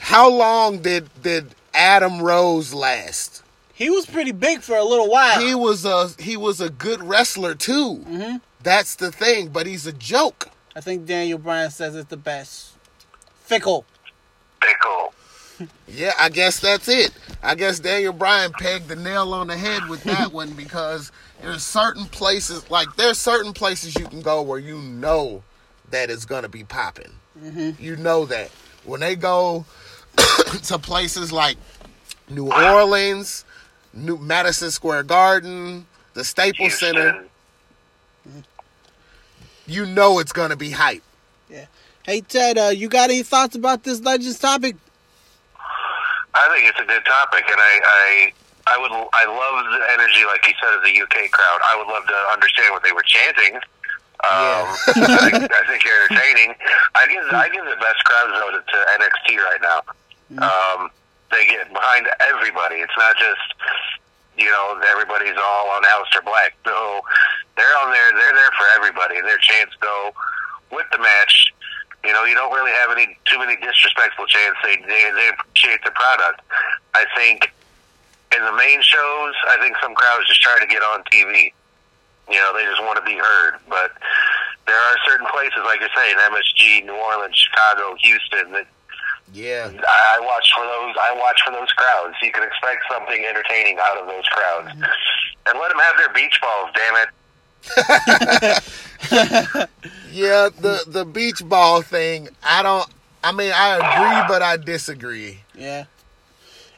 How long did did Adam Rose last? he was pretty big for a little while. He was a he was a good wrestler too. Mhm. That's the thing, but he's a joke. I think Daniel Bryan says it's the best. Fickle. Pickle. Yeah, I guess that's it. I guess Daniel Bryan pegged the nail on the head with that one because there's certain places like there's certain places you can go where you know that it's gonna be popping. You know that when they go to places like New Orleans, New Madison Square Garden, the Staples Center, you know it's gonna be hype. Yeah. Hey Ted, uh, you got any thoughts about this Legends topic? I think it's a good topic, and I, I, I would, I love the energy, like you said, of the UK crowd. I would love to understand what they were chanting. Um, I, think, I think they're entertaining. I give, I give the best crowd though to, to NXT right now. Um, they get behind everybody. It's not just, you know, everybody's all on Aleister Black. No, they're on there. They're there for everybody. Their chants go with the match. You know, you don't really have any too many disrespectful chants. They they, they appreciate the product. I think in the main shows, I think some crowds just try to get on TV. You know, they just want to be heard. But there are certain places, like you're saying, MSG, New Orleans, Chicago, Houston, that Yeah. I I watch for those. I watch for those crowds. You can expect something entertaining out of those crowds, mm-hmm. and let them have their beach balls. Damn it! Yeah, the the beach ball thing, I don't I mean I agree but I disagree. Yeah.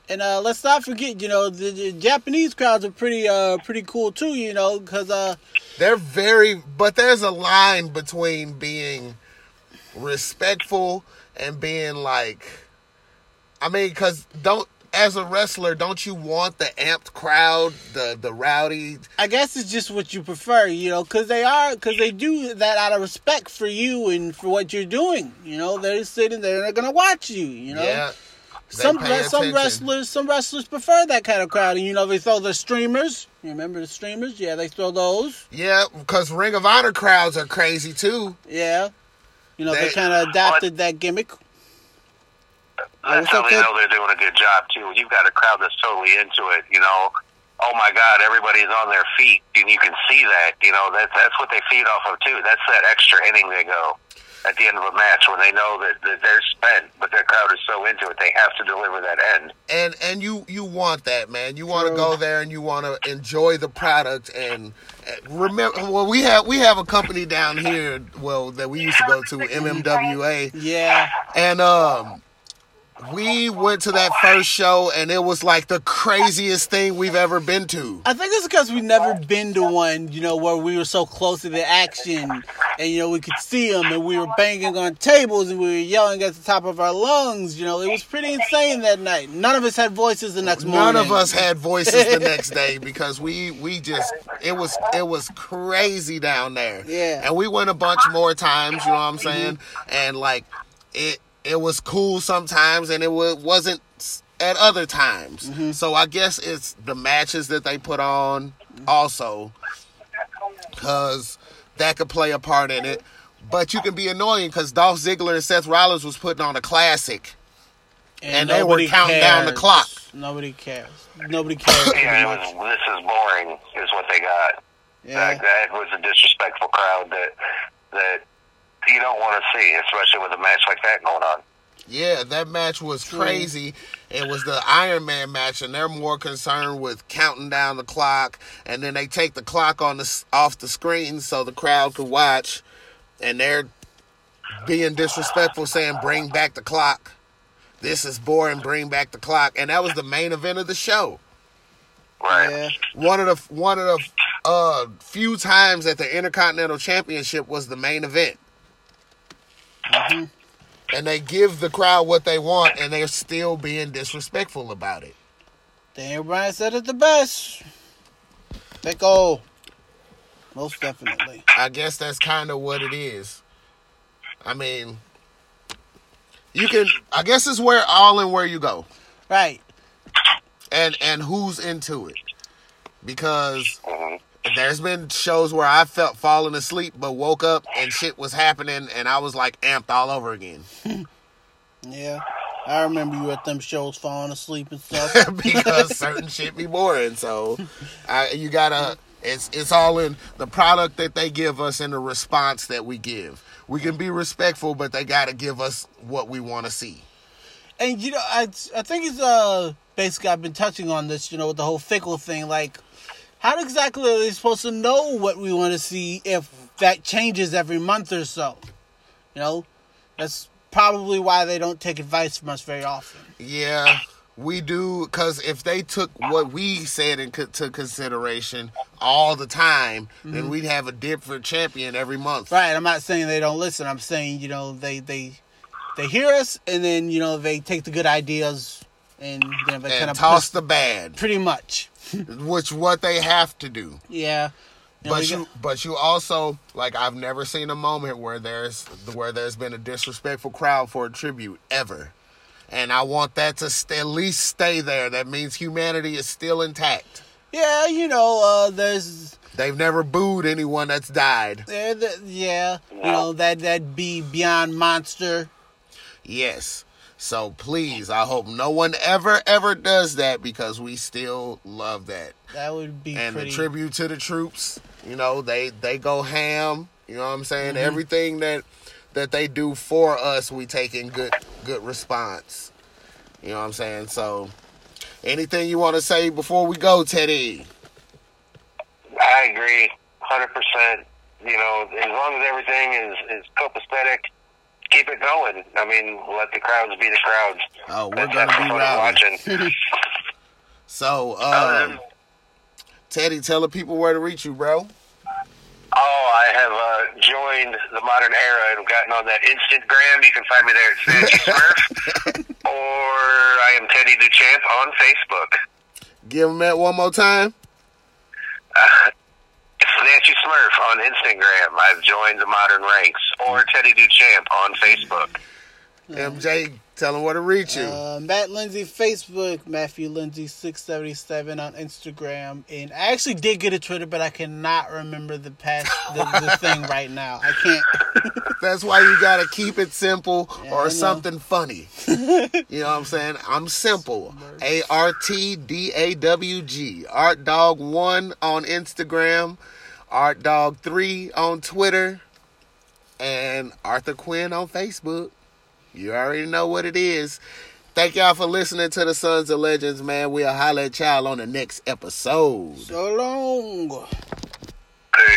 And uh, let's not forget, you know, the, the Japanese crowds are pretty, uh, pretty cool too. You know, because uh, They're very but there's a line between being respectful and being like I mean cuz don't as a wrestler don't you want the amped crowd, the the rowdy I guess it's just what you prefer, you know, because they are, because they do that out of respect for you and for what you're doing. You know, they're sitting there and they're gonna watch you. You know, Yeah. some some wrestlers some wrestlers prefer that kind of crowd, and you know they throw the streamers. You remember the streamers? Yeah, they throw those. Yeah, because Ring of Honor crowds are crazy too. Yeah, you know they, They- kind of adapted that gimmick. That's how they kid? know they're doing a good job too. You've got a crowd that's totally into it. You know, oh my God, everybody's on their feet, and you can see that. You know, that's that's what they feed off of too. That's that extra inning they go at the end of a match when they know that, that they're spent, but their crowd is so into it they have to deliver that end. and and you you want that man you want to go there and you want to enjoy the product and and remember well we have we have a company down here well that we used to go to mmwa Yeah, and um we went to that first show and it was like the craziest thing we've ever been to I think it's because we've never been to one, you know, where we were so close to the action, and you know we could see them, and we were banging on tables, and we were yelling at the top of our lungs. You know, it was pretty insane that night. None of us had voices the next morning. None of us had voices the next day because we we just it was it was crazy down there. Yeah. And we went a bunch more times, you know what I'm mm-hmm. saying? And like it it was cool sometimes and it wa- wasn't at other times. Mm-hmm. So I guess it's the matches that they put on also cuz that could play a part in it. But you can be annoying because Dolph Ziggler and Seth Rollins was putting on a classic. and they were nobody counting down the clock. Nobody cares. Nobody cares. Yeah, it was. This is boring, is what they got. Yeah. Like, that was a disrespectful crowd that that you don't want to see, especially with a match like that going on. Yeah, that match was crazy. It was the Iron Man match, and they're more concerned with counting down the clock, and then they take the clock on the off the screen so the crowd could watch, and they're being disrespectful, saying "Bring back the clock." This is boring. Bring back the clock, and that was the main event of the show. Right. Yeah. One of the one of the uh, few times that the Intercontinental Championship was the main event. And they give the crowd what they want, and they're still being disrespectful about it. Daniel Bryan said it the best. Let go. Most definitely. I guess that's kind of what it is. I mean, you can. I guess it's where all in where you go, Right. and and who's into it, because hmm there's been shows where I felt falling asleep, but woke up and shit was happening, and I was like amped all over again Yeah. I remember you at them shows falling asleep and stuff. because certain shit be boring. So, I, you gotta. It's it's all in the product that they give us and the response that we give. We can be respectful, but they gotta give us what we want to see. and you know, I I think it's uh basically I've been touching on this, you know, with the whole fickle thing. Like, how exactly are they supposed to know what we want to see if that changes every month or so? You know, that's probably why they don't take advice from us very often. Yeah, we do because if they took what we said into consideration all the time, then mm-hmm. we'd have a different champion every month. Right. I'm not saying they don't listen. I'm saying you know they they they hear us and then you know they take the good ideas and then they kind And of toss the bad, pretty much. which what they have to do. Yeah. You But you, got- but you also like I've never seen a moment where there's where there's been a disrespectful crowd for a tribute ever, and I want that to st- at least stay there. That means humanity is still intact. yeah, you know, uh, there's They've never booed anyone that's died. the, yeah, you know that that be beyond monster. Yes. So please, I hope no one ever ever does that because we still love that. That would be And pretty. the tribute to the troops, you know, they they go ham. You know what I'm saying? Mm-hmm. Everything that that they do for us, we take in good good response. You know what I'm saying? So anything you want to say before we go, Teddy? I agree, hundred percent. You know, as long as everything is is copacetic, keep it going. I mean, let the crowds be the crowds. Oh, we're gonna be fun of rowdy. watching. So, Other um, Teddy, tell the people where to reach you, bro. Oh, I have uh, joined the modern era and gotten on that Instagram. You can find me there at Sandy Smurf, or I am Teddy Duchamp on Facebook. Give them that one more time. Uh, Nancy Smurf on Instagram. I've joined the modern ranks, or Teddy Duchamp on Facebook. MJ, Tell them where to reach you. Uh, Matt Lindsay Facebook, Matthew Lindsay six seventy seven on Instagram, and I actually did get a Twitter, but I cannot remember the past the, the thing right now. I can't. That's why you gotta keep it simple Yeah, or something funny. you know what I'm saying? I'm simple. A R T D A W G. Art Dog One on Instagram, Art Dog Three on Twitter, and Arthur Quinn on Facebook. You already know what it is. Thank y'all for listening to the Sons of Legends, man. We'll holler at y'all on the next episode. So long.